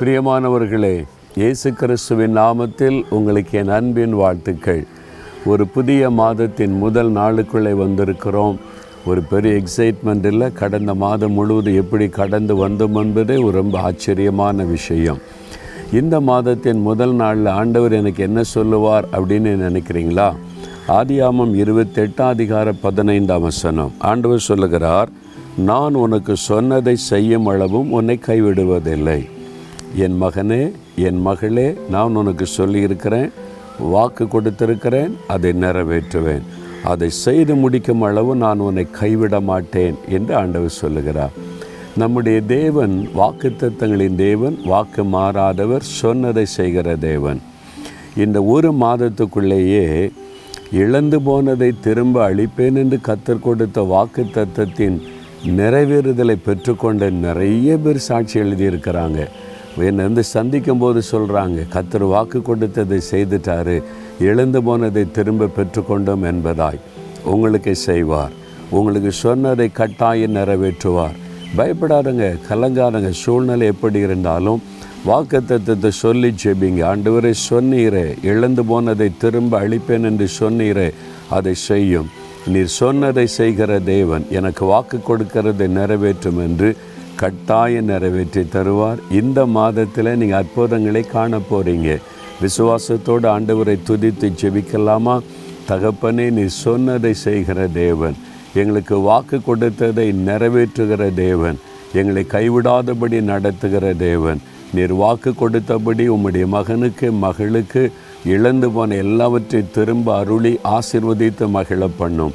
பிரியமானவர்களே இயேசு கிறிஸ்துவின் நாமத்தில் உங்களுக்கு என் அன்பின் வாழ்த்துக்கள். ஒரு புதிய மாதத்தின் முதல் நாளுக்குள்ளே வந்திருக்கிறோம். ஒரு பெரிய எக்ஸைட்மெண்ட் இல்லை கடந்த மாதம் முழுவதும் எப்படி கடந்து வந்தோம் என்பதே ஒரு ரொம்ப ஆச்சரியமான விஷயம். இந்த மாதத்தின் முதல் நாளில் ஆண்டவர் எனக்கு என்ன சொல்லுவார் அப்படின்னு நினைக்கிறீங்களா? ஆதியாமம் இருபத்தெட்டாம் அதிகார பதினைந்தாம் வசனம். ஆண்டவர் சொல்லுகிறார் நான் உனக்கு சொன்னதை செய்யும் அளவும் உன்னை கைவிடுவதில்லை. என் மகனே என் மகளே நான் உனக்கு சொல்லியிருக்கிறேன். வாக்கு கொடுத்திருக்கிறேன் அதை நிறைவேற்றுவேன். அதை செய்து முடிக்கும் அளவு நான் உன்னை கைவிட மாட்டேன் என்று ஆண்டவர் சொல்லுகிறார். நம்முடைய தேவன் வாக்குத்தத்தங்களின் தேவன் வாக்கு மாறாதவர் சொன்னதை செய்கிற தேவன். இந்த ஒரு மாதத்துக்குள்ளேயே இழந்து போனதை திரும்ப அளிப்பேன் என்று கத்தர் கொடுத்த வாக்கு தத்தத்தின் நிறைவேறுதலை பெற்றுக்கொண்ட நிறைய பேர் சாட்சி எழுதியிருக்கிறாங்க. என்னை வந்து சந்திக்கும் போது சொல்கிறாங்க கத்தர் வாக்கு கொடுத்ததை செய்துட்டாரு எழுந்து போனதை திரும்ப பெற்றுக்கொண்டோம் என்பதாய். உங்களுக்கு செய்வார். உங்களுக்கு சொன்னதை கட்டாயம் நிறைவேற்றுவார். பயப்படாதுங்க கலங்காதங்க. சூழ்நிலை எப்படி இருந்தாலும் வாக்கு தத்துவத்தை சொல்லி ஜெபிங்க. ஆண்டவரை சொன்னீரே இழந்து போனதை திரும்ப அழிப்பேன் என்று சொன்னீரே அதை செய்யும். நீர் சொன்னதை செய்கிற தேவன் எனக்கு வாக்கு கொடுக்கிறதை நிறைவேற்றும் என்று கட்டாயம் நிறைவேற்றி தருவார். இந்த மாதத்தில் நீங்கள் அற்புதங்களை காண போகிறீங்க விசுவாசத்தோடு ஆண்டவரை துதித்து ஜெபிக்கலாமா? தகப்பனே நீ சொன்னதை செய்கிற தேவன். எங்களுக்கு வாக்கு கொடுத்ததை நிறைவேற்றுகிற தேவன். எங்களை கைவிடாதபடி நடத்துகிற தேவன். நீர் வாக்கு கொடுத்தபடி உம்முடைய மகனுக்கு மகளுக்கு இழந்து போன எல்லாவற்றையும் திரும்ப அருளி ஆசிர்வதித்து மகிழ பண்ணும்.